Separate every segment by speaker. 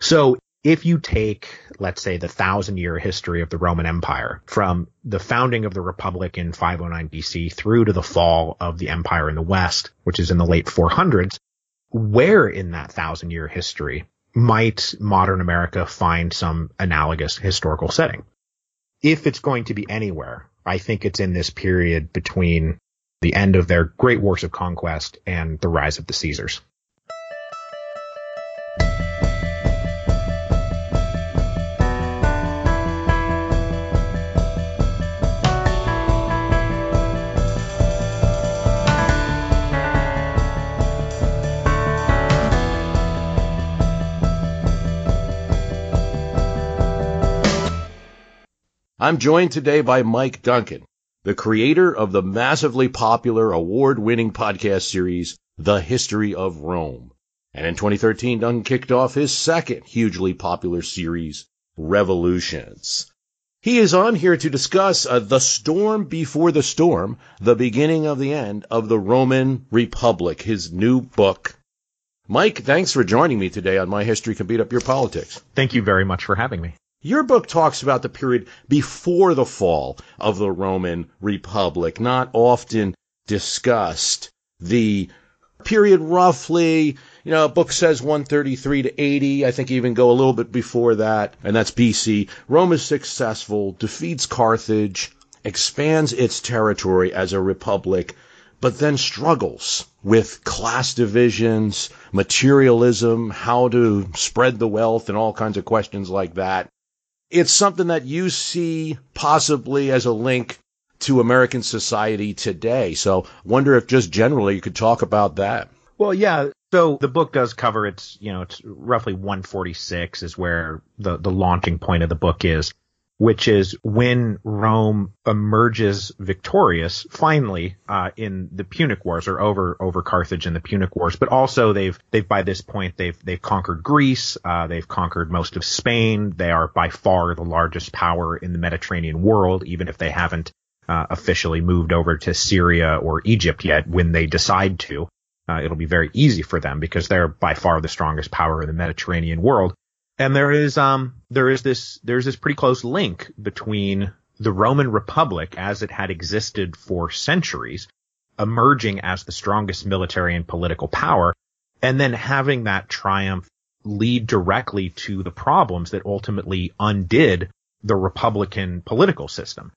Speaker 1: So if you take, let's say, the thousand year history of the Roman Empire from the founding of the Republic in 509 BC through to the fall of the empire in the West, which is in the late 400s, where in that thousand year history might modern America find some analogous historical setting? If it's going to be anywhere, I think it's in this period between the end of their great wars of conquest and the rise of the Caesars.
Speaker 2: I'm joined today by Mike Duncan, the creator of the massively popular award-winning podcast series, The History of Rome. And in 2013, Duncan kicked off his second hugely popular series, Revolutions. He is on here to discuss uh, The Storm Before the Storm, the beginning of the end of the Roman Republic, his new book. Mike, thanks for joining me today on My History Can Beat Up Your Politics.
Speaker 1: Thank you very much for having me.
Speaker 2: Your book talks about the period before the fall of the Roman Republic, not often discussed. The period roughly, you know, book says 133 to 80. I think even go a little bit before that, and that's BC. Rome is successful, defeats Carthage, expands its territory as a republic, but then struggles with class divisions, materialism, how to spread the wealth, and all kinds of questions like that it's something that you see possibly as a link to American society today. So wonder if just generally you could talk about that.
Speaker 1: Well, yeah. So the book does cover it's, you know, it's roughly 146 is where the, the launching point of the book is which is when Rome emerges victorious finally uh, in the Punic Wars or over over Carthage in the Punic Wars. But also they've they've by this point they've they've conquered Greece, uh, they've conquered most of Spain. They are by far the largest power in the Mediterranean world, even if they haven't uh, officially moved over to Syria or Egypt yet. When they decide to, uh, it'll be very easy for them because they're by far the strongest power in the Mediterranean world. And there is um there is this there's this pretty close link between the Roman Republic as it had existed for centuries, emerging as the strongest military and political power, and then having that triumph lead directly to the problems that ultimately undid the Republican political system,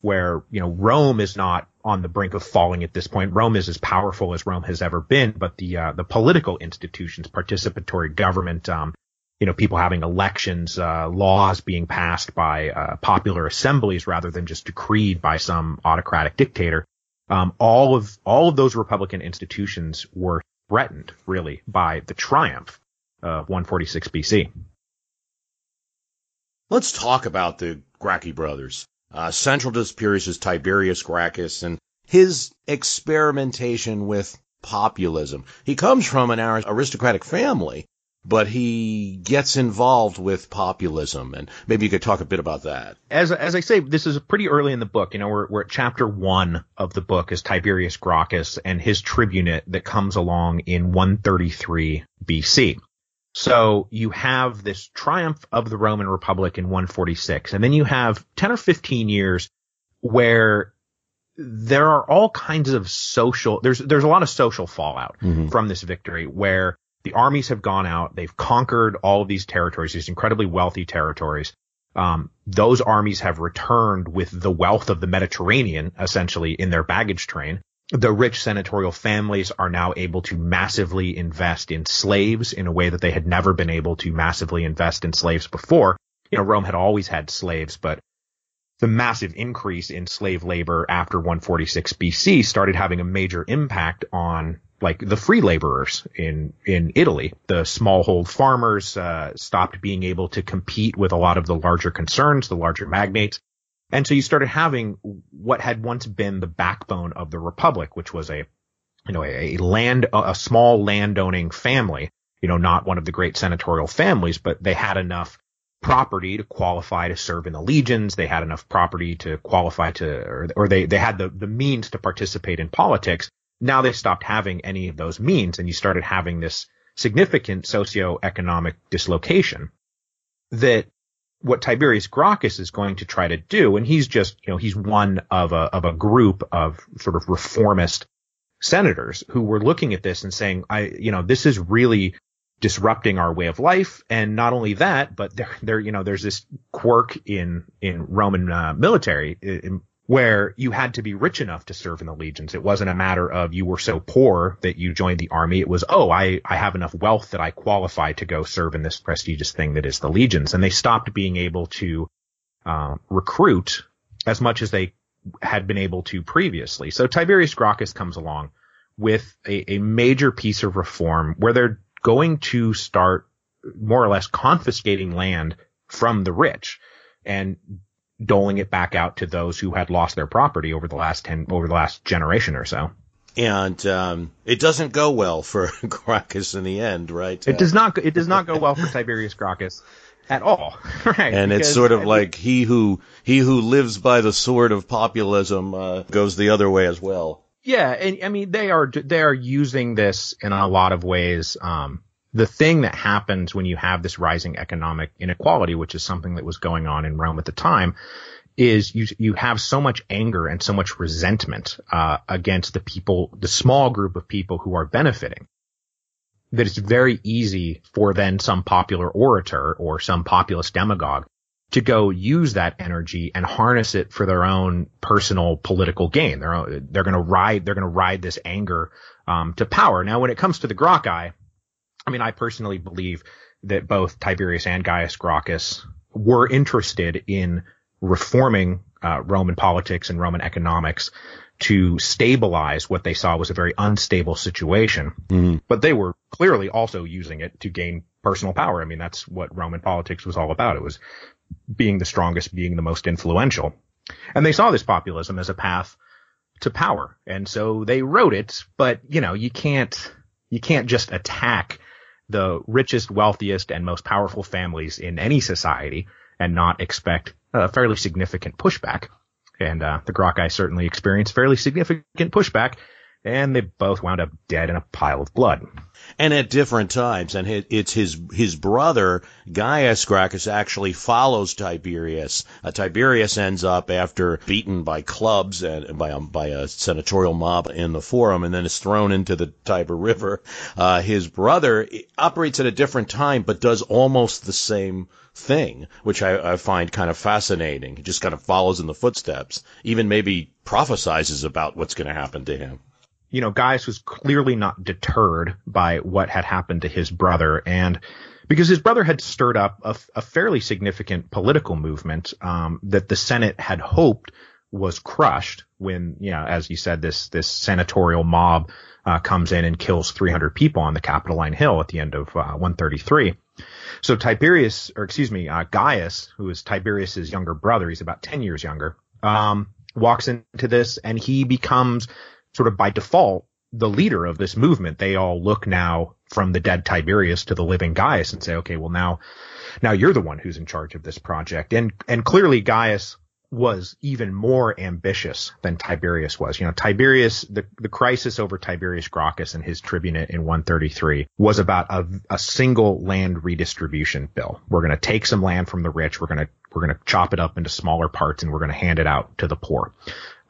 Speaker 1: where, you know, Rome is not on the brink of falling at this point. Rome is as powerful as Rome has ever been, but the, uh, the political institutions, participatory government, um, you know, people having elections, uh, laws being passed by uh, popular assemblies rather than just decreed by some autocratic dictator. Um, all of all of those Republican institutions were threatened, really, by the triumph of 146 BC.
Speaker 2: Let's talk about the Gracchi brothers. Uh, central to this period is Tiberius Gracchus and his experimentation with populism. He comes from an aristocratic family, but he gets involved with populism, and maybe you could talk a bit about that.
Speaker 1: As as I say, this is pretty early in the book. You know, we're we're at chapter one of the book is Tiberius Gracchus and his tribunate that comes along in 133 BC. So you have this triumph of the Roman Republic in 146, and then you have 10 or 15 years where there are all kinds of social there's there's a lot of social fallout mm-hmm. from this victory where the armies have gone out. They've conquered all of these territories, these incredibly wealthy territories. Um, those armies have returned with the wealth of the Mediterranean essentially in their baggage train. The rich senatorial families are now able to massively invest in slaves in a way that they had never been able to massively invest in slaves before. You know, Rome had always had slaves, but the massive increase in slave labor after 146 BC started having a major impact on like the free laborers in in Italy. The smallhold farmers uh, stopped being able to compete with a lot of the larger concerns, the larger magnates, and so you started having what had once been the backbone of the republic, which was a you know a, a land a small landowning family. You know, not one of the great senatorial families, but they had enough property to qualify to serve in the legions. They had enough property to qualify to, or, or they, they had the, the means to participate in politics. Now they stopped having any of those means and you started having this significant socioeconomic dislocation that what Tiberius Gracchus is going to try to do, and he's just, you know, he's one of a, of a group of sort of reformist senators who were looking at this and saying, I, you know, this is really disrupting our way of life. And not only that, but there, there, you know, there's this quirk in, in Roman uh, military in, where you had to be rich enough to serve in the legions. It wasn't a matter of you were so poor that you joined the army. It was, oh, I, I have enough wealth that I qualify to go serve in this prestigious thing that is the legions. And they stopped being able to, uh, recruit as much as they had been able to previously. So Tiberius Gracchus comes along with a, a major piece of reform where they're going to start more or less confiscating land from the rich and doling it back out to those who had lost their property over the last 10 over the last generation or so
Speaker 2: and um, it doesn't go well for Gracchus in the end, right?
Speaker 1: It does not. It does not go well for Tiberius Gracchus at all, right?
Speaker 2: And it's sort of I like he who he who lives by the sword of populism uh, goes the other way as well.
Speaker 1: Yeah, and I mean they are they are using this in a lot of ways. Um, the thing that happens when you have this rising economic inequality, which is something that was going on in Rome at the time, is you you have so much anger and so much resentment uh, against the people, the small group of people who are benefiting, that it's very easy for then some popular orator or some populist demagogue to go use that energy and harness it for their own personal political gain. They're they're going to ride they're going to ride this anger um, to power. Now, when it comes to the Gracchi, I mean, I personally believe that both Tiberius and Gaius Gracchus were interested in reforming uh, Roman politics and Roman economics to stabilize what they saw was a very unstable situation. Mm-hmm. But they were clearly also using it to gain personal power. I mean, that's what Roman politics was all about. It was being the strongest, being the most influential. And they saw this populism as a path to power. And so they wrote it, but you know, you can't, you can't just attack the richest, wealthiest, and most powerful families in any society and not expect a fairly significant pushback. And uh, the Gracchi certainly experienced fairly significant pushback and they both wound up dead in a pile of blood.
Speaker 2: And at different times, and it's his his brother Gaius Gracchus actually follows Tiberius. Uh, Tiberius ends up after beaten by clubs and by a, by a senatorial mob in the Forum, and then is thrown into the Tiber River. Uh, his brother operates at a different time, but does almost the same thing, which I, I find kind of fascinating. He just kind of follows in the footsteps, even maybe prophesizes about what's going to happen to him
Speaker 1: you know, Gaius was clearly not deterred by what had happened to his brother. And because his brother had stirred up a, a fairly significant political movement, um, that the Senate had hoped was crushed when, you know, as you said, this, this senatorial mob, uh, comes in and kills 300 people on the Capitoline Hill at the end of, uh, 133. So Tiberius, or excuse me, uh, Gaius, who is Tiberius's younger brother, he's about 10 years younger, um, walks into this and he becomes sort of by default the leader of this movement. They all look now from the dead Tiberius to the living Gaius and say, okay, well now, now you're the one who's in charge of this project. And, and clearly Gaius was even more ambitious than Tiberius was. You know, Tiberius, the, the crisis over Tiberius Gracchus and his tribunate in 133 was about a, a single land redistribution bill. We're going to take some land from the rich. We're going to, we're going to chop it up into smaller parts and we're going to hand it out to the poor.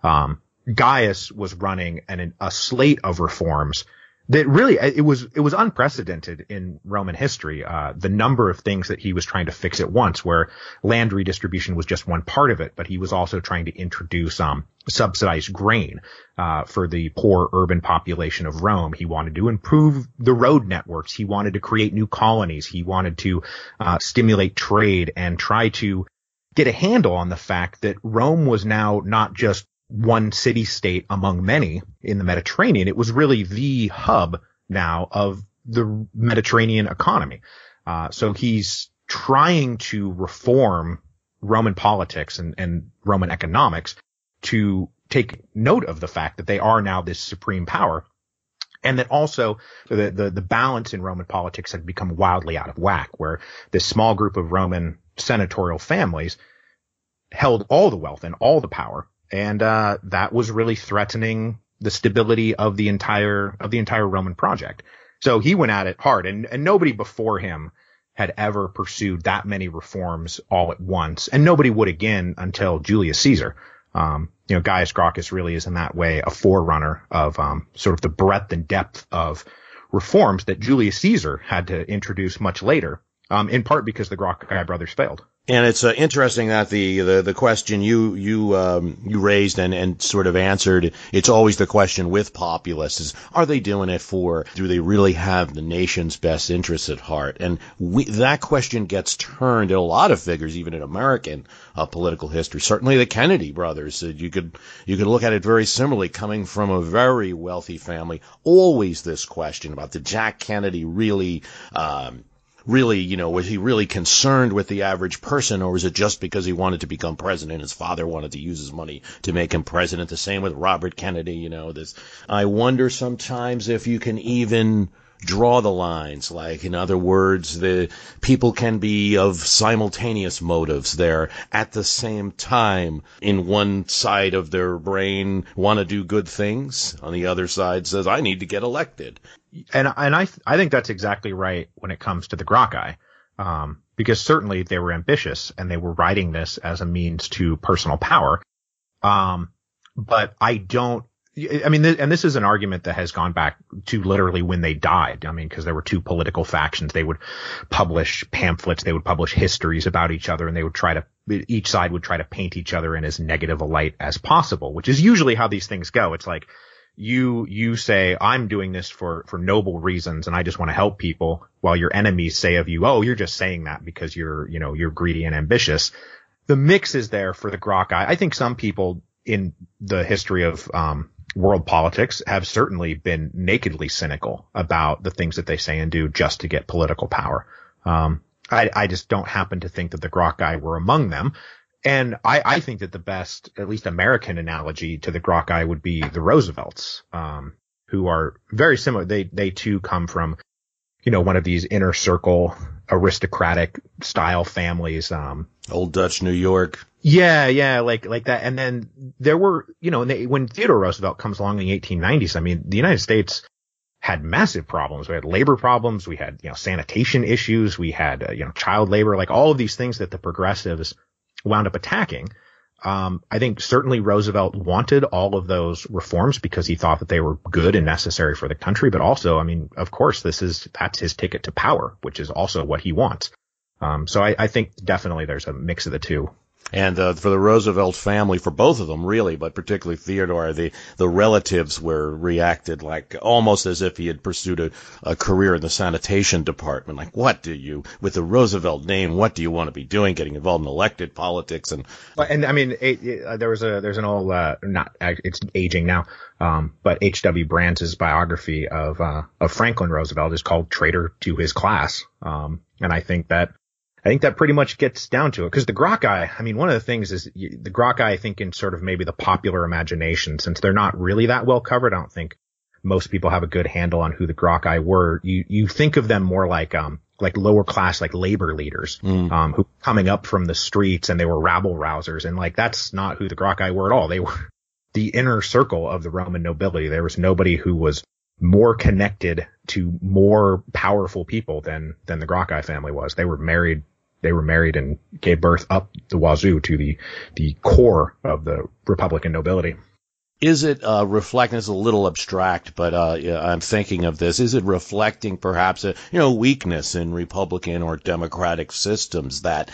Speaker 1: Um, Gaius was running an, a slate of reforms that really it was it was unprecedented in Roman history. Uh, the number of things that he was trying to fix at once, where land redistribution was just one part of it, but he was also trying to introduce um, subsidized grain uh, for the poor urban population of Rome. He wanted to improve the road networks. He wanted to create new colonies. He wanted to uh, stimulate trade and try to get a handle on the fact that Rome was now not just one city state among many in the Mediterranean. It was really the hub now of the Mediterranean economy. Uh, so he's trying to reform Roman politics and, and Roman economics to take note of the fact that they are now this supreme power and that also the, the, the balance in Roman politics had become wildly out of whack, where this small group of Roman senatorial families held all the wealth and all the power, and uh, that was really threatening the stability of the entire of the entire Roman project. So he went at it hard, and, and nobody before him had ever pursued that many reforms all at once, and nobody would again until Julius Caesar. Um, you know, Gaius Gracchus really is in that way a forerunner of um, sort of the breadth and depth of reforms that Julius Caesar had to introduce much later, um, in part because the Gracchi brothers failed.
Speaker 2: And it's uh, interesting that the, the, the question you you um, you raised and, and sort of answered. It's always the question with populists: is Are they doing it for? Do they really have the nation's best interests at heart? And we, that question gets turned in a lot of figures, even in American uh, political history. Certainly, the Kennedy brothers. Uh, you could you could look at it very similarly, coming from a very wealthy family. Always this question about did Jack Kennedy really? Um, really, you know, was he really concerned with the average person or was it just because he wanted to become president? His father wanted to use his money to make him president. The same with Robert Kennedy, you know, this, I wonder sometimes if you can even draw the lines. Like, in other words, the people can be of simultaneous motives there at the same time. In one side of their brain, want to do good things. On the other side says, I need to get elected.
Speaker 1: And, and I, I think that's exactly right when it comes to the Gracchi. Um, because certainly they were ambitious and they were writing this as a means to personal power. Um, but I don't I mean, and this is an argument that has gone back to literally when they died. I mean, because there were two political factions. They would publish pamphlets. They would publish histories about each other and they would try to, each side would try to paint each other in as negative a light as possible, which is usually how these things go. It's like, you, you say, I'm doing this for, for noble reasons and I just want to help people while your enemies say of you, oh, you're just saying that because you're, you know, you're greedy and ambitious. The mix is there for the Gracchi. I think some people in the history of, um, world politics have certainly been nakedly cynical about the things that they say and do just to get political power. Um, I, I, just don't happen to think that the Gracchi were among them. And I, I, think that the best, at least American analogy to the Gracchi would be the Roosevelts, um, who are very similar. They, they too come from, you know, one of these inner circle aristocratic style families. Um,
Speaker 2: Old Dutch New York.
Speaker 1: Yeah, yeah, like like that. And then there were, you know, they, when Theodore Roosevelt comes along in the 1890s, I mean, the United States had massive problems. We had labor problems, we had you know sanitation issues, we had uh, you know child labor, like all of these things that the progressives wound up attacking. Um, I think certainly Roosevelt wanted all of those reforms because he thought that they were good and necessary for the country. But also, I mean, of course, this is that's his ticket to power, which is also what he wants. Um, so I, I think definitely there's a mix of the two.
Speaker 2: And uh, for the Roosevelt family, for both of them really, but particularly Theodore, the the relatives were reacted like almost as if he had pursued a, a career in the sanitation department. Like, what do you, with the Roosevelt name, what do you want to be doing? Getting involved in elected politics and.
Speaker 1: And I mean, it, it, there was a there's an old uh, not it's aging now, um, but H. W. Brands' biography of uh, of Franklin Roosevelt is called "Traitor to His Class," um, and I think that I think that pretty much gets down to it because the Gracchi, I mean, one of the things is the Gracchi, I think in sort of maybe the popular imagination, since they're not really that well covered, I don't think most people have a good handle on who the Gracchi were. You, you think of them more like, um, like lower class, like labor leaders, mm. um, who coming up from the streets and they were rabble rousers. And like, that's not who the Gracchi were at all. They were the inner circle of the Roman nobility. There was nobody who was more connected to more powerful people than, than the Gracchi family was. They were married they were married and gave birth up the wazoo to the the core of the Republican nobility.
Speaker 2: Is it uh, reflecting? It's a little abstract, but uh, I'm thinking of this. Is it reflecting perhaps a you know weakness in Republican or Democratic systems that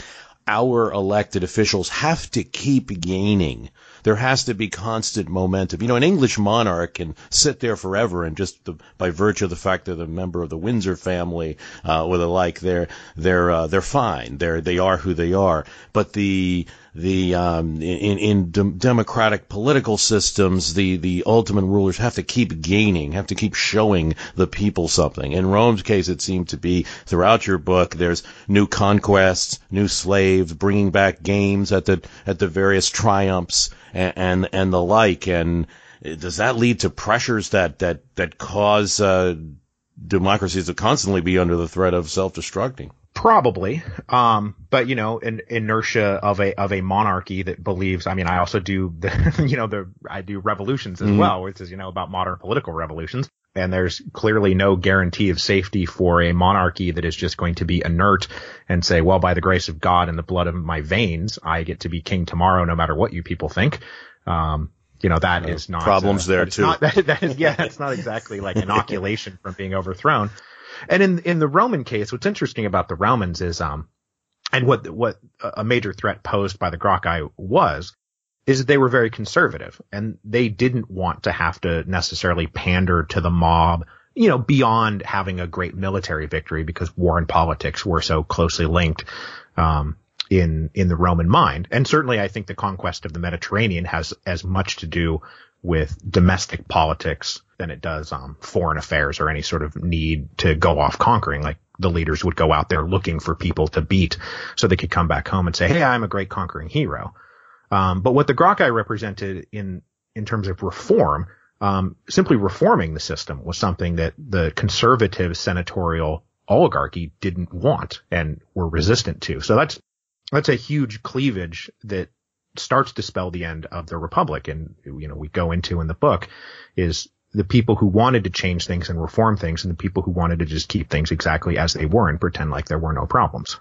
Speaker 2: our elected officials have to keep gaining there has to be constant momentum. You know, an English monarch can sit there forever and just the, by virtue of the fact that they're a member of the Windsor family, uh, or the like, they're, they're, uh, they're fine. They're, they are who they are. But the, the um, in, in de- democratic political systems, the the ultimate rulers have to keep gaining, have to keep showing the people something. In Rome's case, it seemed to be throughout your book. There's new conquests, new slaves, bringing back games at the at the various triumphs and and, and the like. And does that lead to pressures that that that cause uh, democracies to constantly be under the threat of self-destructing?
Speaker 1: Probably, um, but you know, an inertia of a of a monarchy that believes. I mean, I also do the, you know, the I do revolutions as mm-hmm. well, which is you know about modern political revolutions. And there's clearly no guarantee of safety for a monarchy that is just going to be inert and say, well, by the grace of God and the blood of my veins, I get to be king tomorrow, no matter what you people think. Um, you know, that is not
Speaker 2: problems uh, there too.
Speaker 1: Not, that, that is, yeah, it's not exactly like inoculation from being overthrown. And in in the Roman case, what's interesting about the Romans is um, and what what a major threat posed by the Gracchi was, is that they were very conservative and they didn't want to have to necessarily pander to the mob, you know, beyond having a great military victory because war and politics were so closely linked. Um, in in the Roman mind. And certainly I think the conquest of the Mediterranean has as much to do with domestic politics than it does um, foreign affairs or any sort of need to go off conquering. Like the leaders would go out there looking for people to beat so they could come back home and say, "Hey, I'm a great conquering hero." Um, but what the Gracchi represented in in terms of reform, um, simply reforming the system was something that the conservative senatorial oligarchy didn't want and were resistant to. So that's that's a huge cleavage that starts to spell the end of the republic and you know we go into in the book is the people who wanted to change things and reform things and the people who wanted to just keep things exactly as they were and pretend like there were no problems.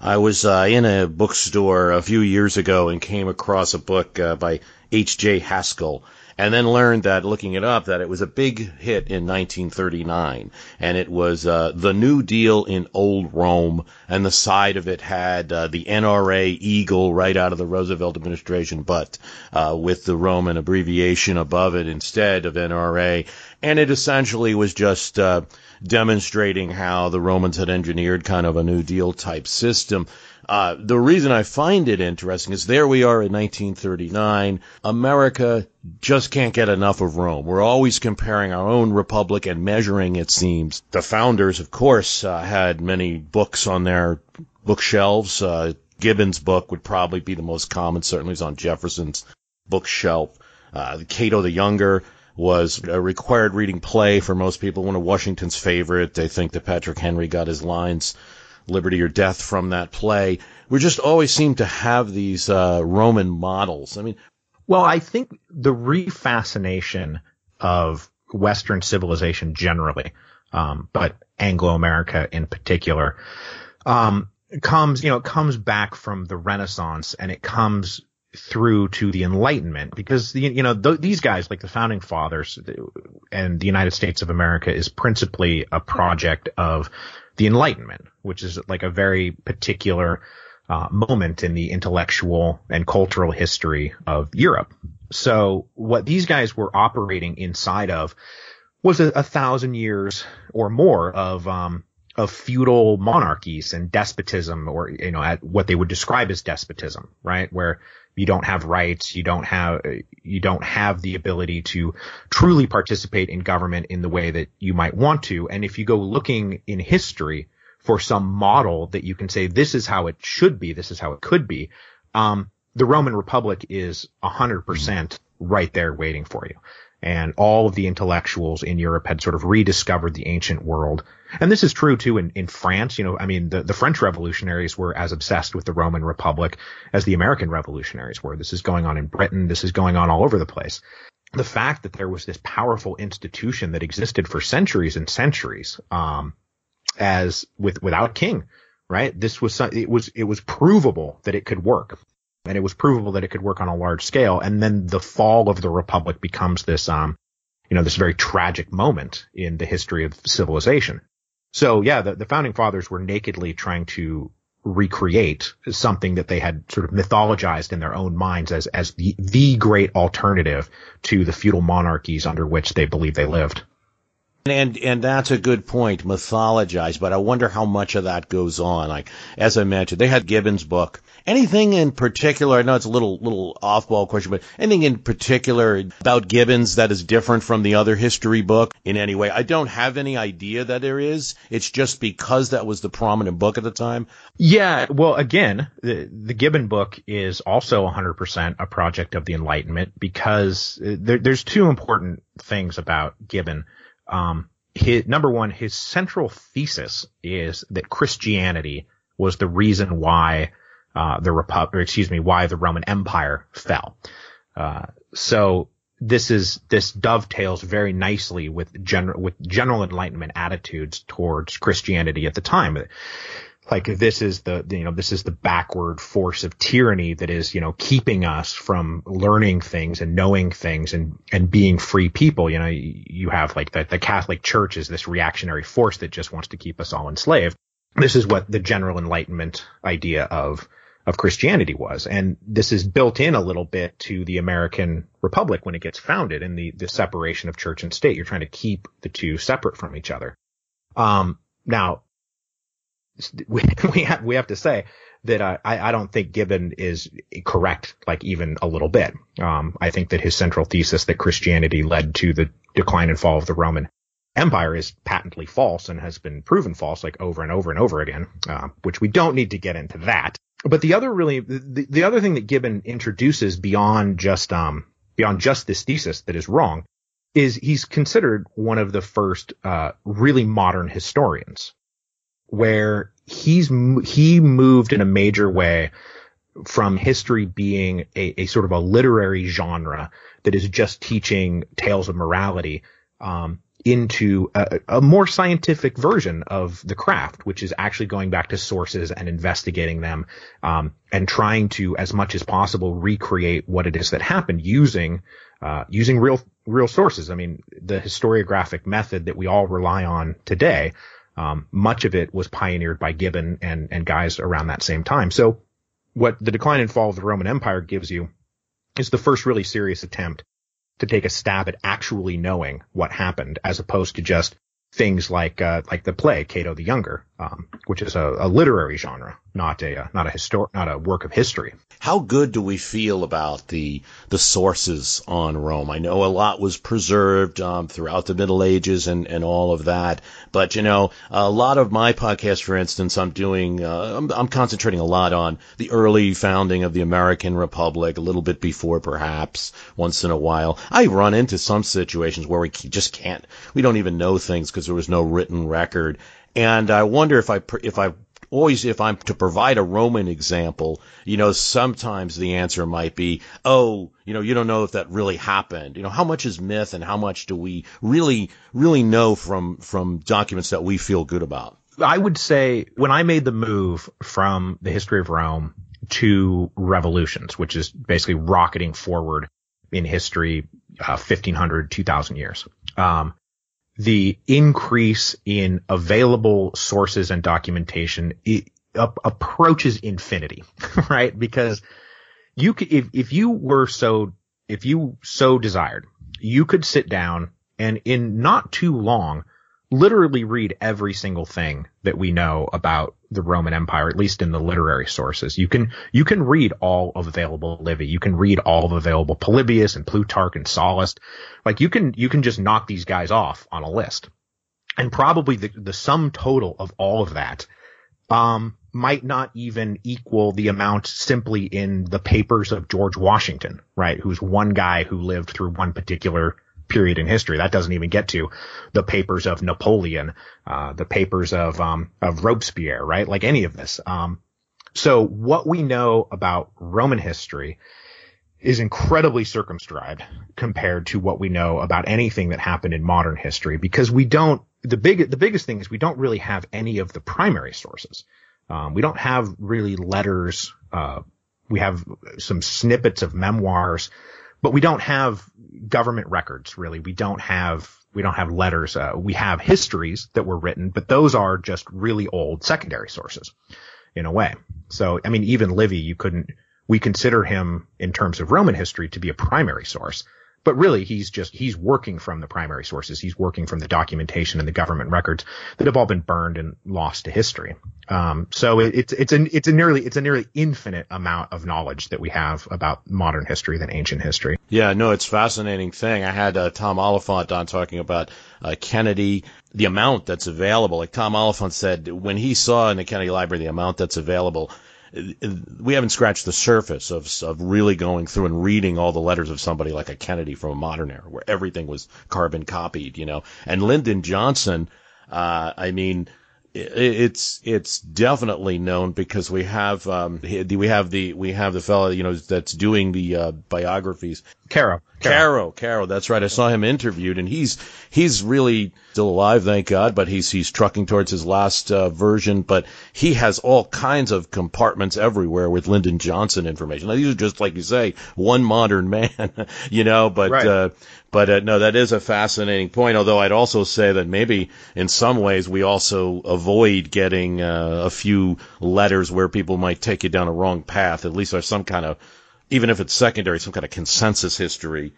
Speaker 2: I was uh, in a bookstore a few years ago and came across a book uh, by H.J. Haskell and then learned that looking it up that it was a big hit in 1939 and it was uh, the New Deal in Old Rome and the side of it had uh, the NRA eagle right out of the Roosevelt administration but uh, with the Roman abbreviation above it instead of NRA and it essentially was just uh, demonstrating how the Romans had engineered kind of a New Deal type system uh, the reason I find it interesting is there we are in 1939. America just can't get enough of Rome. We're always comparing our own republic and measuring, it seems. The founders, of course, uh, had many books on their bookshelves. Uh, Gibbon's book would probably be the most common, certainly is on Jefferson's bookshelf. Uh, Cato the Younger was a required reading play for most people, one of Washington's favorite. They think that Patrick Henry got his lines Liberty or Death from that play. We just always seem to have these uh, Roman models. I mean,
Speaker 1: well, I think the refascination of Western civilization generally, um, but Anglo America in particular, um, comes, you know, comes back from the Renaissance and it comes through to the Enlightenment because you know th- these guys like the founding fathers and the United States of America is principally a project of the Enlightenment, which is like a very particular uh, moment in the intellectual and cultural history of Europe. So what these guys were operating inside of was a, a thousand years or more of um, of feudal monarchies and despotism, or you know, at what they would describe as despotism, right? Where you don't have rights, you don't have you don't have the ability to truly participate in government in the way that you might want to. And if you go looking in history for some model that you can say this is how it should be, this is how it could be, um, the Roman Republic is hundred percent right there waiting for you. And all of the intellectuals in Europe had sort of rediscovered the ancient world. And this is true too in, in France. You know, I mean, the, the French revolutionaries were as obsessed with the Roman Republic as the American revolutionaries were. This is going on in Britain. This is going on all over the place. The fact that there was this powerful institution that existed for centuries and centuries, um, as with, without king, right? This was, it was, it was provable that it could work and it was provable that it could work on a large scale. And then the fall of the republic becomes this, um, you know, this very tragic moment in the history of civilization. So yeah, the, the founding fathers were nakedly trying to recreate something that they had sort of mythologized in their own minds as, as the, the great alternative to the feudal monarchies under which they believed they lived.
Speaker 2: And and that's a good point, mythologize. But I wonder how much of that goes on. Like as I mentioned, they had Gibbon's book, Anything in particular? I know it's a little little off ball question, but anything in particular about Gibbons that is different from the other history book in any way? I don't have any idea that there is. It's just because that was the prominent book at the time.
Speaker 1: Yeah. Well, again, the the Gibbon book is also 100% a project of the Enlightenment because uh, there, there's two important things about Gibbon. Um, his, number one, his central thesis is that Christianity was the reason why uh, the Repu- excuse me, why the Roman Empire fell. Uh, so this is this dovetails very nicely with general with general Enlightenment attitudes towards Christianity at the time. Like this is the you know this is the backward force of tyranny that is you know keeping us from learning things and knowing things and and being free people. You know you have like the the Catholic Church is this reactionary force that just wants to keep us all enslaved. This is what the general Enlightenment idea of of Christianity was. And this is built in a little bit to the American Republic when it gets founded and the, the separation of church and state. You're trying to keep the two separate from each other. Um, now we, we have, we have to say that uh, I, I don't think Gibbon is correct, like even a little bit. Um, I think that his central thesis that Christianity led to the decline and fall of the Roman Empire is patently false and has been proven false like over and over and over again, uh, which we don't need to get into that but the other really, the, the other thing that Gibbon introduces beyond just, um, beyond just this thesis that is wrong is he's considered one of the first, uh, really modern historians where he's, he moved in a major way from history being a, a sort of a literary genre that is just teaching tales of morality, um, into a, a, more scientific version of the craft, which is actually going back to sources and investigating them, um, and trying to, as much as possible, recreate what it is that happened using, uh, using real, real sources. I mean, the historiographic method that we all rely on today, um, much of it was pioneered by Gibbon and, and guys around that same time. So what the decline and fall of the Roman Empire gives you is the first really serious attempt to take a stab at actually knowing what happened as opposed to just things like uh, like the play Cato the Younger, um, which is a, a, literary genre, not a uh, not a histor- not a work of history.
Speaker 2: How good do we feel about the the sources on Rome? I know a lot was preserved um, throughout the Middle Ages and, and all of that, but you know, a lot of my podcast, for instance, I'm doing uh, I'm, I'm concentrating a lot on the early founding of the American Republic, a little bit before perhaps once in a while. I run into some situations where we just can't, we don't even know things because there was no written record. And I wonder if I if I always if I'm to provide a Roman example, you know, sometimes the answer might be, oh, you know, you don't know if that really happened. You know, how much is myth and how much do we really, really know from, from documents that we feel good about?
Speaker 1: I would say when I made the move from the history of Rome to revolutions, which is basically rocketing forward in history, uh, 1500, 2000 years. Um, the increase in available sources and documentation uh, approaches infinity, right? Because you could, if, if you were so, if you so desired, you could sit down and in not too long literally read every single thing that we know about the Roman Empire, at least in the literary sources. You can, you can read all of available Livy. You can read all of available Polybius and Plutarch and Sallust. Like you can, you can just knock these guys off on a list. And probably the, the sum total of all of that, um, might not even equal the amount simply in the papers of George Washington, right? Who's one guy who lived through one particular period in history. That doesn't even get to the papers of Napoleon, uh, the papers of, um, of Robespierre, right? Like any of this. Um, so what we know about Roman history is incredibly circumscribed compared to what we know about anything that happened in modern history because we don't, the big, the biggest thing is we don't really have any of the primary sources. Um, we don't have really letters. Uh, we have some snippets of memoirs, but we don't have government records really. We don't have we don't have letters. Uh, we have histories that were written, but those are just really old secondary sources in a way. So, I mean, even Livy, you couldn't, we consider him in terms of Roman history to be a primary source, but really he's just, he's working from the primary sources. He's working from the documentation and the government records that have all been burned and lost to history. Um, so it, it's, it's a, it's a nearly, it's a nearly infinite amount of knowledge that we have about modern history than ancient history.
Speaker 2: Yeah, no, it's fascinating thing. I had uh, Tom Oliphant on talking about uh, Kennedy, the amount that's available. Like Tom Oliphant said, when he saw in the Kennedy Library the amount that's available, we haven't scratched the surface of of really going through and reading all the letters of somebody like a Kennedy from a modern era, where everything was carbon copied, you know. And Lyndon Johnson, uh, I mean, it's it's definitely known because we have um, we have the we have the fellow you know that's doing the uh, biographies.
Speaker 1: Caro.
Speaker 2: Caro, Caro, that's right. I saw him interviewed, and he's he's really still alive, thank God. But he's he's trucking towards his last uh, version. But he has all kinds of compartments everywhere with Lyndon Johnson information. Now, these are just like you say, one modern man, you know. But
Speaker 1: right.
Speaker 2: uh, but uh, no, that is a fascinating point. Although I'd also say that maybe in some ways we also avoid getting uh, a few letters where people might take you down a wrong path. At least there's some kind of even if it's secondary, some kind of consensus history.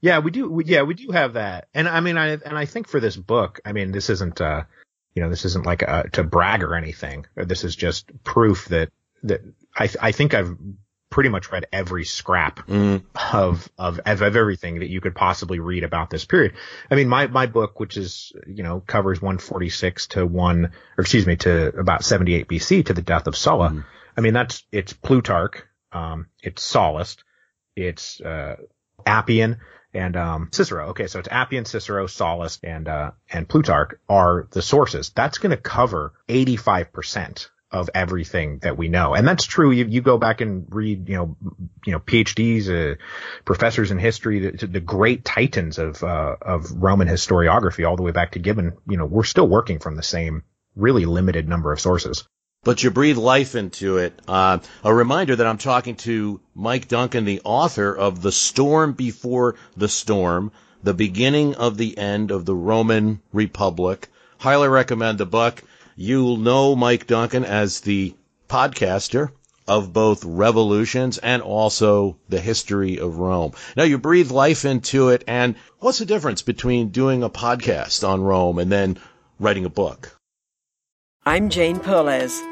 Speaker 1: Yeah, we do. We, yeah, we do have that. And I mean, I and I think for this book, I mean, this isn't, uh, you know, this isn't like a, to brag or anything. This is just proof that that I I think I've pretty much read every scrap
Speaker 2: mm.
Speaker 1: of, of of everything that you could possibly read about this period. I mean, my my book, which is you know covers 146 to one, or excuse me, to about 78 BC to the death of Sulla. Mm. I mean, that's it's Plutarch, um, it's Sallust, it's uh, Appian, and um, Cicero. Okay, so it's Appian, Cicero, Sallust, and uh, and Plutarch are the sources. That's going to cover 85 percent of everything that we know, and that's true. You, you go back and read, you know, you know, PhDs, uh, professors in history, the, the great titans of uh, of Roman historiography, all the way back to Gibbon. You know, we're still working from the same really limited number of sources
Speaker 2: but you breathe life into it. Uh, a reminder that I'm talking to Mike Duncan, the author of The Storm Before the Storm, the beginning of the end of the Roman Republic. Highly recommend the book. You'll know Mike Duncan as the podcaster of both revolutions and also the history of Rome. Now you breathe life into it and what's the difference between doing a podcast on Rome and then writing a book?
Speaker 3: I'm Jane Perlez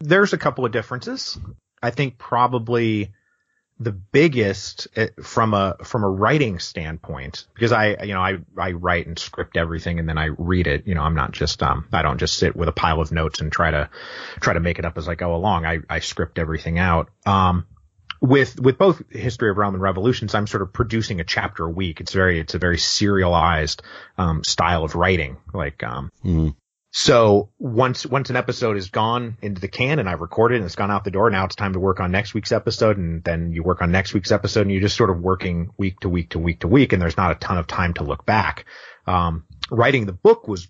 Speaker 1: there's a couple of differences. I think probably the biggest eh, from a from a writing standpoint because I you know I I write and script everything and then I read it. You know I'm not just um I don't just sit with a pile of notes and try to try to make it up as I go along. I I script everything out. Um with with both history of Rome and revolutions I'm sort of producing a chapter a week. It's very it's a very serialized um style of writing. Like um
Speaker 2: mm-hmm.
Speaker 1: So once once an episode is gone into the can and I've recorded and it's gone out the door, now it's time to work on next week's episode and then you work on next week's episode and you're just sort of working week to week to week to week and there's not a ton of time to look back. Um, writing the book was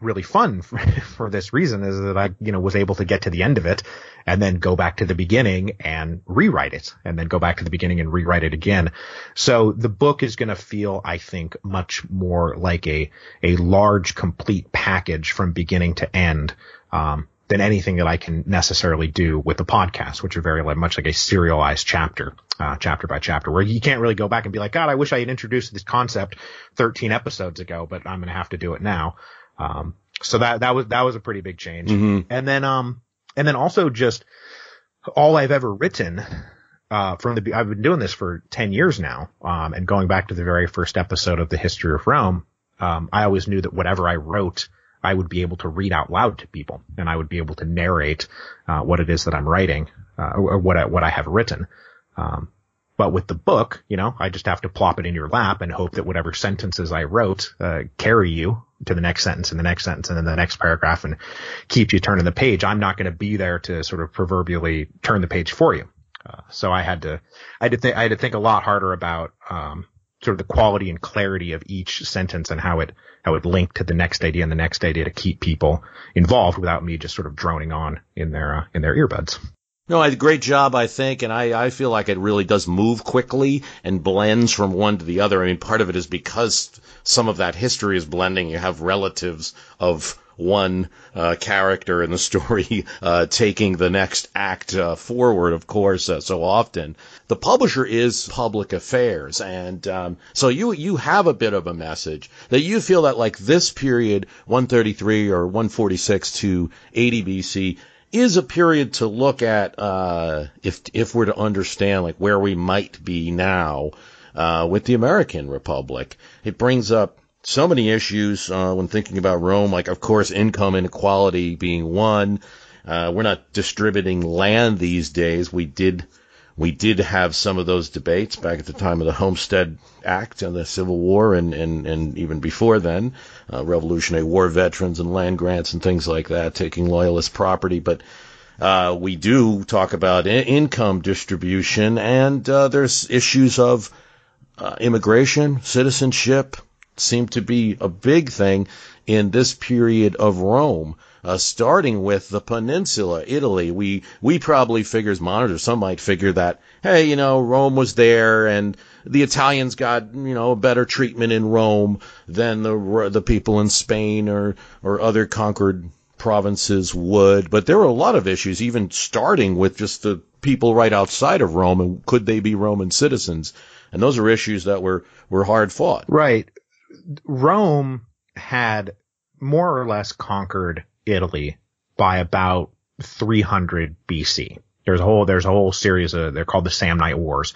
Speaker 1: really fun for, for, this reason is that I, you know, was able to get to the end of it and then go back to the beginning and rewrite it and then go back to the beginning and rewrite it again. So the book is going to feel, I think, much more like a, a large complete package from beginning to end. Um, than anything that I can necessarily do with the podcast, which are very much like a serialized chapter, uh, chapter by chapter, where you can't really go back and be like, God, I wish I had introduced this concept 13 episodes ago, but I'm going to have to do it now. Um, so that, that was, that was a pretty big change.
Speaker 2: Mm-hmm.
Speaker 1: And then, um, and then also just all I've ever written, uh, from the, I've been doing this for 10 years now. Um, and going back to the very first episode of the history of Rome, um, I always knew that whatever I wrote, I would be able to read out loud to people and I would be able to narrate, uh, what it is that I'm writing, uh, or, what I, what I have written. Um, but with the book, you know, I just have to plop it in your lap and hope that whatever sentences I wrote, uh, carry you to the next sentence and the next sentence and then the next paragraph and keep you turning the page. I'm not going to be there to sort of proverbially turn the page for you. Uh, so I had to, I had to think, I had to think a lot harder about, um, sort of the quality and clarity of each sentence and how it, how it linked to the next idea and the next idea to keep people involved without me just sort of droning on in their, uh, in their earbuds.
Speaker 2: No, a great job, I think, and I, I feel like it really does move quickly and blends from one to the other. I mean, part of it is because some of that history is blending. You have relatives of one uh, character in the story uh, taking the next act uh, forward, of course, uh, so often. The publisher is public affairs, and um, so you you have a bit of a message that you feel that like this period, 133 or 146 to 80 BC, is a period to look at uh, if if we're to understand like where we might be now uh, with the American Republic. It brings up so many issues uh, when thinking about Rome, like of course income inequality being one. Uh, we're not distributing land these days. We did we did have some of those debates back at the time of the Homestead Act and the Civil War, and and, and even before then, uh, Revolutionary War veterans and land grants and things like that, taking loyalist property. But uh, we do talk about income distribution, and uh, there's issues of uh, immigration, citizenship, seem to be a big thing in this period of Rome. Uh, starting with the peninsula, Italy, we we probably figure as monitors, some might figure that hey, you know, Rome was there and the Italians got you know a better treatment in Rome than the the people in Spain or or other conquered provinces would. But there were a lot of issues, even starting with just the people right outside of Rome and could they be Roman citizens? And those are issues that were were hard fought.
Speaker 1: Right. Rome had more or less conquered Italy by about 300 BC. There's a whole, there's a whole series of, they're called the Samnite Wars,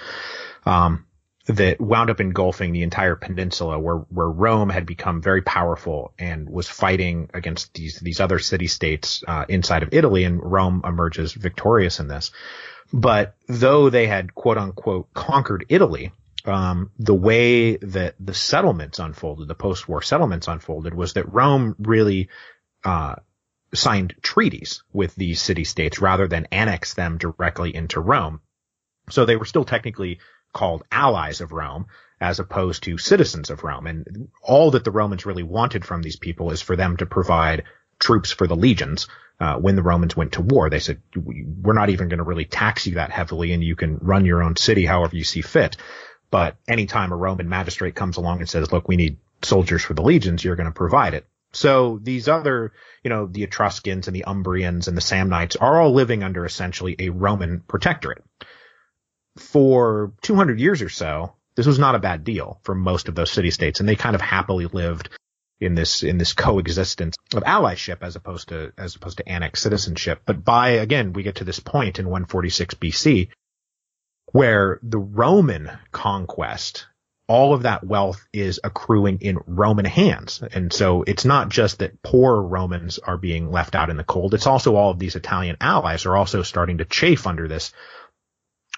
Speaker 1: um, that wound up engulfing the entire peninsula where, where Rome had become very powerful and was fighting against these, these other city states, uh, inside of Italy and Rome emerges victorious in this. But though they had quote unquote conquered Italy, um, the way that the settlements unfolded, the post-war settlements unfolded, was that Rome really uh, signed treaties with these city-states rather than annex them directly into Rome. So they were still technically called allies of Rome as opposed to citizens of Rome. And all that the Romans really wanted from these people is for them to provide troops for the legions. Uh, when the Romans went to war, they said, we're not even going to really tax you that heavily and you can run your own city however you see fit. But anytime a Roman magistrate comes along and says, look, we need soldiers for the legions, you're going to provide it. So these other, you know, the Etruscans and the Umbrians and the Samnites are all living under essentially a Roman protectorate. For 200 years or so, this was not a bad deal for most of those city states and they kind of happily lived in this, in this coexistence of allyship as opposed to, as opposed to annexed citizenship. But by, again, we get to this point in 146 BC where the Roman conquest, all of that wealth is accruing in Roman hands. And so it's not just that poor Romans are being left out in the cold. It's also all of these Italian allies are also starting to chafe under this,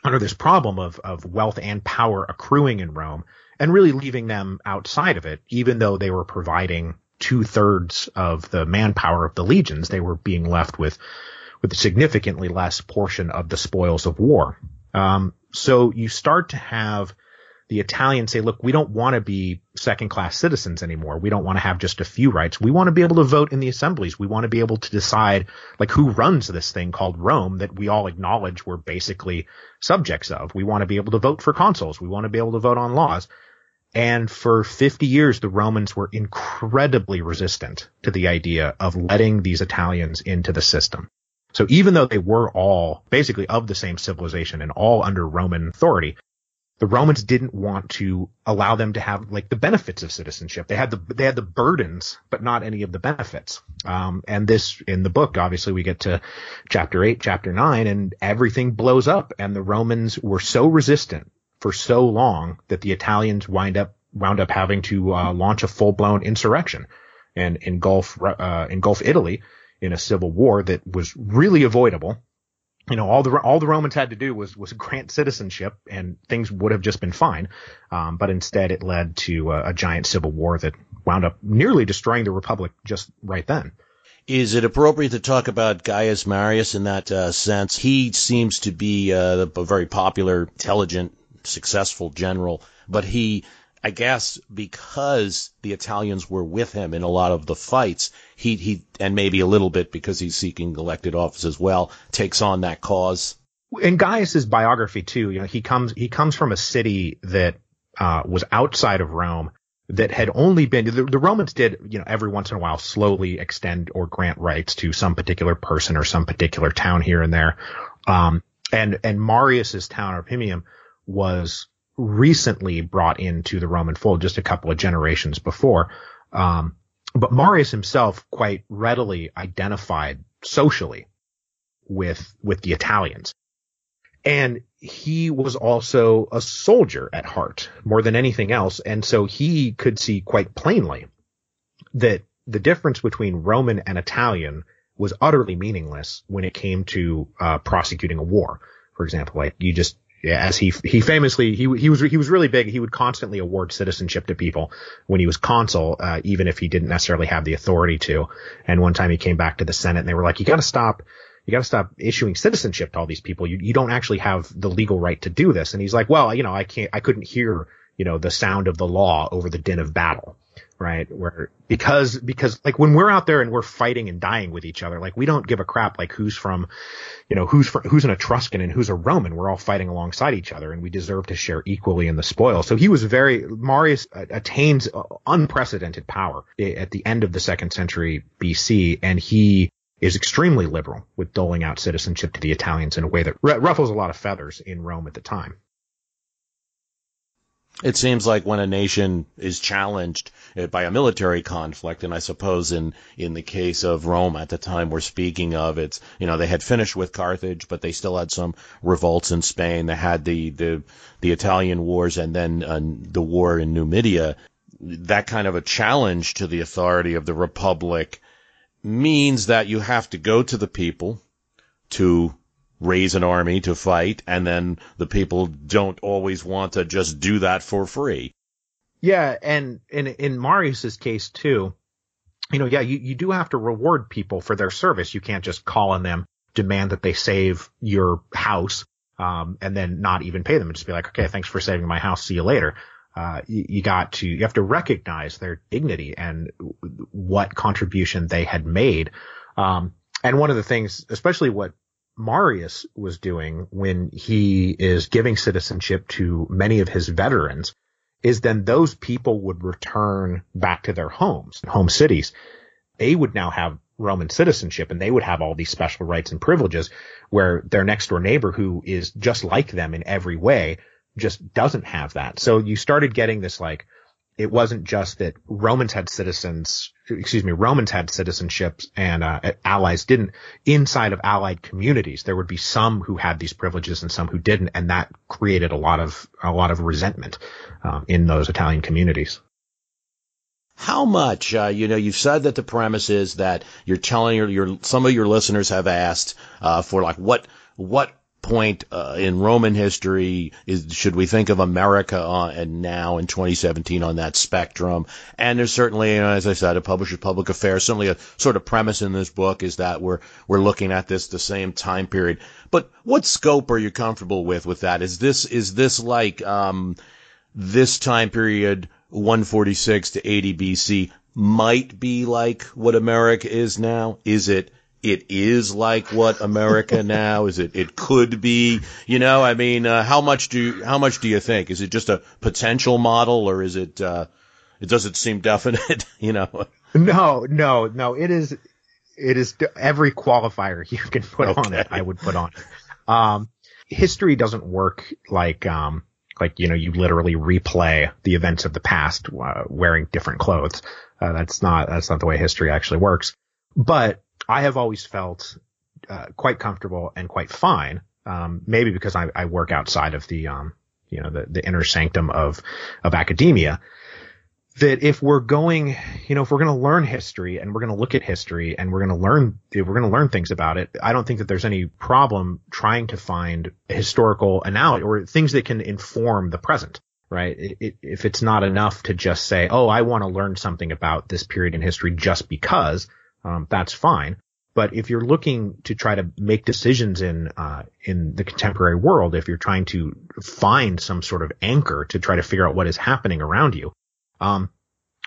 Speaker 1: under this problem of, of wealth and power accruing in Rome and really leaving them outside of it, even though they were providing two thirds of the manpower of the legions, they were being left with, with a significantly less portion of the spoils of war. Um, so you start to have the Italians say, look, we don't want to be second class citizens anymore. We don't want to have just a few rights. We want to be able to vote in the assemblies. We want to be able to decide like who runs this thing called Rome that we all acknowledge we're basically subjects of. We want to be able to vote for consuls. We want to be able to vote on laws. And for 50 years, the Romans were incredibly resistant to the idea of letting these Italians into the system. So even though they were all basically of the same civilization and all under Roman authority, the Romans didn't want to allow them to have like the benefits of citizenship. They had the they had the burdens, but not any of the benefits. Um, and this in the book, obviously, we get to chapter eight, chapter nine, and everything blows up. And the Romans were so resistant for so long that the Italians wind up wound up having to uh, launch a full blown insurrection and engulf uh, engulf Italy in a civil war that was really avoidable you know, all the all the Romans had to do was was grant citizenship, and things would have just been fine. Um, but instead, it led to a, a, giant civil war that wound up nearly destroying the republic just right then.
Speaker 2: Is it appropriate to talk about Gaius Marius in that uh, sense? He seems to be uh, a very popular, intelligent, successful general, but he I guess because the Italians were with him in a lot of the fights, he, he, and maybe a little bit because he's seeking elected office as well, takes on that cause.
Speaker 1: In Gaius's biography too, you know, he comes, he comes from a city that, uh, was outside of Rome that had only been, the, the Romans did, you know, every once in a while slowly extend or grant rights to some particular person or some particular town here and there. Um, and, and Marius's town, Arpinum, was recently brought into the Roman fold just a couple of generations before. Um, but Marius himself quite readily identified socially with, with the Italians. And he was also a soldier at heart more than anything else. And so he could see quite plainly that the difference between Roman and Italian was utterly meaningless when it came to uh, prosecuting a war. For example, like you just as he he famously he he was he was really big. He would constantly award citizenship to people when he was consul, uh, even if he didn't necessarily have the authority to. And one time he came back to the Senate and they were like, "You got to stop." You got to stop issuing citizenship to all these people. You you don't actually have the legal right to do this. And he's like, well, you know, I can't, I couldn't hear, you know, the sound of the law over the din of battle right? Where because because like when we're out there and we're fighting and dying with each other, like we don't give a crap like who's from, you know, who's from, who's an Etruscan and who's a Roman. We're all fighting alongside each other, and we deserve to share equally in the spoil. So he was very Marius attains uh, unprecedented power at the end of the second century BC, and he is extremely liberal with doling out citizenship to the Italians in a way that ruffles a lot of feathers in Rome at the time.
Speaker 2: It seems like when a nation is challenged uh, by a military conflict, and I suppose in, in the case of Rome at the time we're speaking of, it's, you know, they had finished with Carthage, but they still had some revolts in Spain. They had the, the, the Italian wars and then uh, the war in Numidia. That kind of a challenge to the authority of the Republic means that you have to go to the people to raise an army to fight, and then the people don't always want to just do that for free.
Speaker 1: Yeah, and in in Marius's case too, you know, yeah, you, you do have to reward people for their service. You can't just call on them, demand that they save your house, um, and then not even pay them and just be like, okay, thanks for saving my house. See you later. Uh, you, you, got to, you have to recognize their dignity and what contribution they had made. Um, and one of the things, especially what Marius was doing when he is giving citizenship to many of his veterans is then those people would return back to their homes, home cities. They would now have Roman citizenship and they would have all these special rights and privileges where their next door neighbor who is just like them in every way just doesn't have that. So you started getting this like it wasn't just that Romans had citizens, excuse me, Romans had citizenships and uh, allies didn't. Inside of allied communities, there would be some who had these privileges and some who didn't, and that created a lot of a lot of resentment um, in those Italian communities.
Speaker 2: How much, uh, you know, you've said that the premise is that you're telling your, your some of your listeners have asked uh, for like what what point uh, in Roman history is should we think of America on, and now in 2017 on that spectrum? And there's certainly, you know, as I said, a publisher's public affairs. Certainly, a sort of premise in this book is that we're we're looking at this the same time period. But what scope are you comfortable with with that? Is this is this like um, this time period, 146 to 80 BC, might be like what America is now? Is it it is like what America now? Is it it could be you know I mean uh, how much do you, how much do you think? Is it just a potential model or is it uh, it doesn't seem definite you know?
Speaker 1: No no no. It is it is every qualifier you can put okay. on it I would put on um history doesn't work like um like you know you literally replay the events of the past uh, wearing different clothes. Uh, that's not that's not the way history actually works. But I have always felt uh, quite comfortable and quite fine. Um, maybe because I, I, work outside of the, um, you know, the, the inner sanctum of, of academia. That if we're going, you know, if we're going to learn history and we're going to look at history and we're going to learn, if we're going to learn things about it, I don't think that there's any problem trying to find historical analogy or things that can inform the present right? It, it, if it's not enough to just say, oh, I want to learn something about this period in history just because, um, that's fine. But if you're looking to try to make decisions in uh, in the contemporary world, if you're trying to find some sort of anchor to try to figure out what is happening around you, um,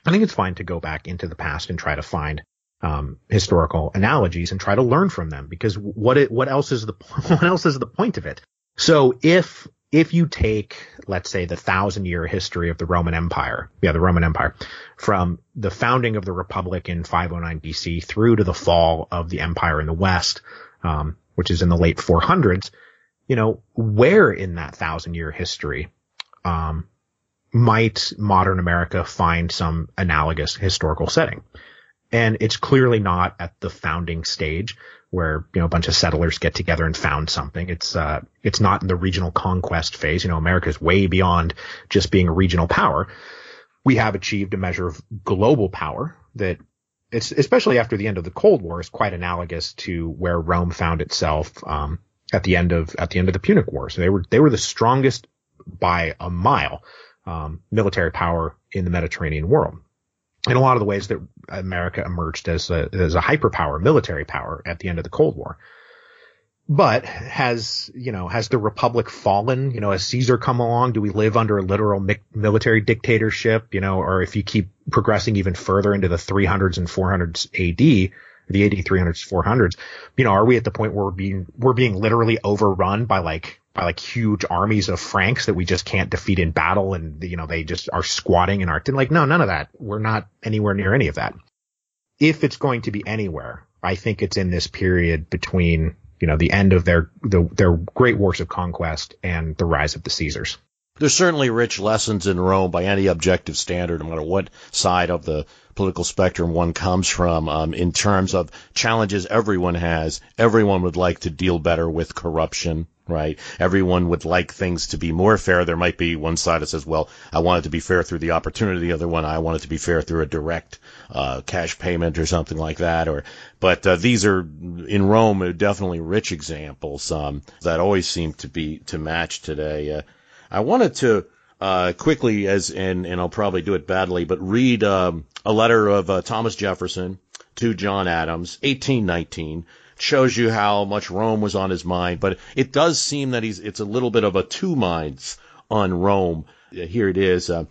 Speaker 1: I think it's fine to go back into the past and try to find um, historical analogies and try to learn from them. Because what it, what else is the what else is the point of it? So if if you take, let's say, the thousand year history of the Roman Empire, yeah, the Roman Empire, from the founding of the Republic in 509 BC through to the fall of the empire in the West, um, which is in the late 400s, you know, where in that thousand year history, um, might modern America find some analogous historical setting? And it's clearly not at the founding stage where, you know, a bunch of settlers get together and found something. It's, uh, it's not in the regional conquest phase. You know, America's way beyond just being a regional power. We have achieved a measure of global power that it's, especially after the end of the Cold War is quite analogous to where Rome found itself, um, at the end of, at the end of the Punic War. So they were, they were the strongest by a mile, um, military power in the Mediterranean world in a lot of the ways that America emerged as a, as a hyperpower, military power at the end of the Cold War. But has, you know, has the Republic fallen? You know, has Caesar come along? Do we live under a literal mi- military dictatorship? You know, or if you keep progressing even further into the 300s and 400s AD, the AD 300s, 400s, you know, are we at the point where we're being, we're being literally overrun by like by like huge armies of Franks that we just can't defeat in battle and you know they just are squatting in our like no none of that. We're not anywhere near any of that. If it's going to be anywhere I think it's in this period between you know the end of their the, their great wars of conquest and the rise of the Caesars.
Speaker 2: There's certainly rich lessons in Rome by any objective standard, no matter what side of the political spectrum one comes from, um, in terms of challenges everyone has. Everyone would like to deal better with corruption, right? Everyone would like things to be more fair. There might be one side that says, well, I want it to be fair through the opportunity. The other one, I want it to be fair through a direct uh, cash payment or something like that. Or, but uh, these are in Rome definitely rich examples um, that always seem to be to match today. Uh, I wanted to uh, quickly, as and and I'll probably do it badly, but read um, a letter of uh, Thomas Jefferson to John Adams, 1819. Shows you how much Rome was on his mind, but it does seem that he's it's a little bit of a two minds on Rome. Here it is. Uh,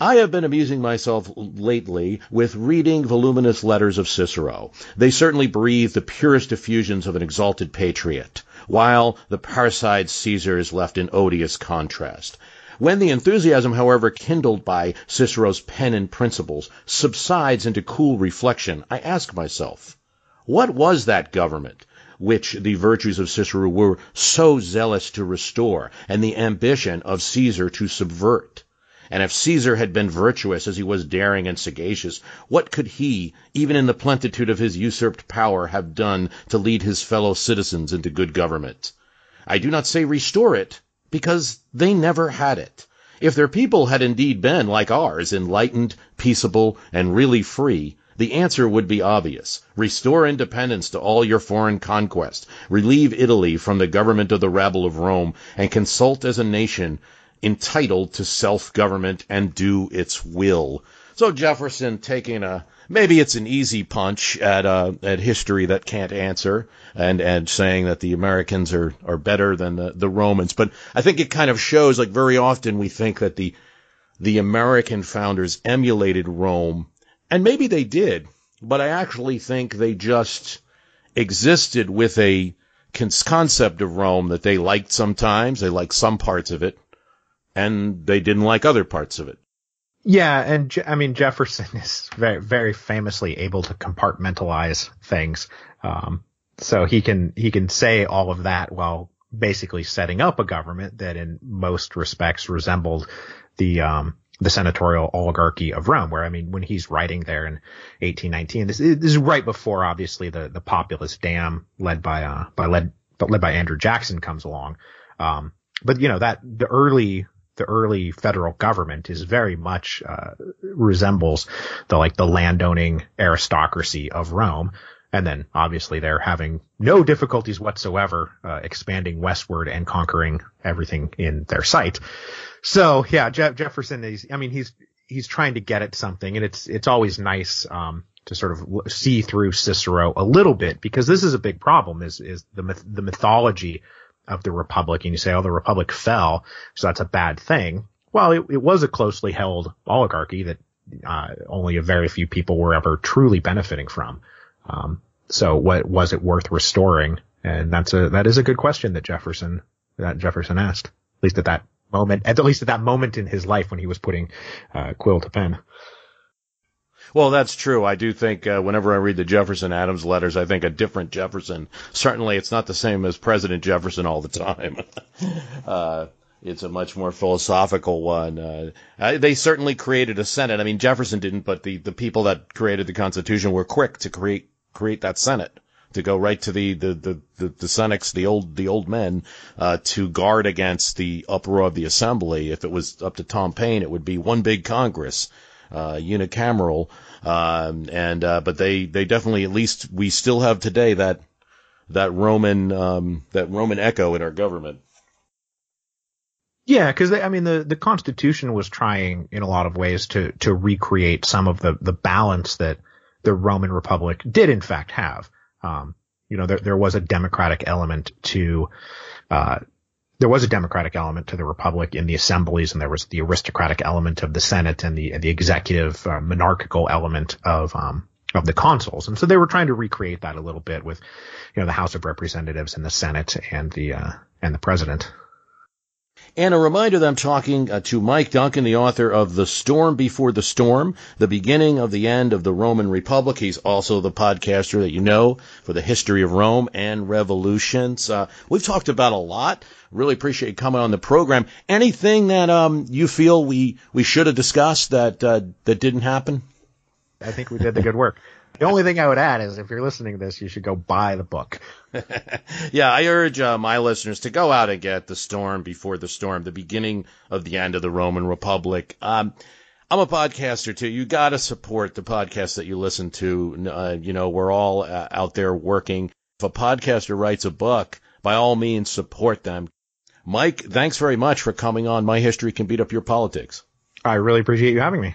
Speaker 2: I have been amusing myself lately with reading voluminous letters of Cicero. They certainly breathe the purest effusions of an exalted patriot while the parricide Caesar is left in odious contrast. When the enthusiasm, however, kindled by Cicero's pen and principles subsides into cool reflection, I ask myself, what was that government which the virtues of Cicero were so zealous to restore, and the ambition of Caesar to subvert? And if Caesar had been virtuous as he was daring and sagacious, what could he, even in the plenitude of his usurped power, have done to lead his fellow citizens into good government? I do not say restore it, because they never had it. If their people had indeed been, like ours, enlightened, peaceable, and really free, the answer would be obvious. Restore independence to all your foreign conquests. Relieve Italy from the government of the rabble of Rome, and consult as a nation entitled to self-government and do its will. So Jefferson taking a maybe it's an easy punch at uh, at history that can't answer, and and saying that the Americans are are better than the the Romans. But I think it kind of shows like very often we think that the the American founders emulated Rome, and maybe they did, but I actually think they just existed with a concept of Rome that they liked sometimes, they liked some parts of it, and they didn't like other parts of it.
Speaker 1: Yeah, and I mean Jefferson is very, very famously able to compartmentalize things. Um, so he can he can say all of that while basically setting up a government that in most respects resembled the um, the senatorial oligarchy of Rome, where I mean, when he's writing there in 1819, this, this is right before obviously the the populist dam led by uh by led led by Andrew Jackson comes along. Um, but you know that the early the early federal government is very much uh, resembles the like the landowning aristocracy of Rome. And then obviously they're having no difficulties whatsoever uh, expanding westward and conquering everything in their sight. So yeah, Je- Jefferson is. I mean, he's he's trying to get at something, and it's it's always nice um, to sort of see through Cicero a little bit because this is a big problem. Is is the myth- the mythology of the republic, and you say, oh, the republic fell, so that's a bad thing. Well, it, it was a closely held oligarchy that uh, only a very few people were ever truly benefiting from. Um, so what was it worth restoring? And that's a that is a good question that Jefferson that Jefferson asked, at least at that moment, at least at that moment in his life when he was putting uh, quill to pen.
Speaker 2: Well, that's true. I do think uh, whenever I read the Jefferson Adams letters, I think a different Jefferson. Certainly, it's not the same as President Jefferson all the time. uh, it's a much more philosophical one. Uh, they certainly created a Senate. I mean, Jefferson didn't, but the, the people that created the Constitution were quick to create create that Senate to go right to the the the the, the Senex, the old the old men, uh, to guard against the uproar of the Assembly. If it was up to Tom Paine, it would be one big Congress, uh, unicameral. Um, and uh, but they they definitely at least we still have today that that Roman um, that Roman echo in our government.
Speaker 1: Yeah, because I mean the the Constitution was trying in a lot of ways to to recreate some of the the balance that the Roman Republic did in fact have. Um, you know, there, there was a democratic element to, uh, there was a democratic element to the republic in the assemblies, and there was the aristocratic element of the Senate and the the executive uh, monarchical element of um, of the consuls. And so they were trying to recreate that a little bit with, you know, the House of Representatives and the Senate and the uh, and the president.
Speaker 2: And a reminder that I'm talking uh, to Mike Duncan, the author of The Storm Before the Storm, the beginning of the end of the Roman Republic. He's also the podcaster that you know for the history of Rome and revolutions. Uh, we've talked about a lot. Really appreciate coming on the program. Anything that um, you feel we, we should have discussed that uh, that didn't happen?
Speaker 1: I think we did the good work. The only thing I would add is if you're listening to this, you should go buy the book.
Speaker 2: yeah, I urge uh, my listeners to go out and get The Storm Before the Storm, the beginning of the end of the Roman Republic. Um, I'm a podcaster too. You got to support the podcast that you listen to. Uh, you know, we're all uh, out there working. If a podcaster writes a book, by all means, support them. Mike, thanks very much for coming on. My history can beat up your politics.
Speaker 1: I really appreciate you having me.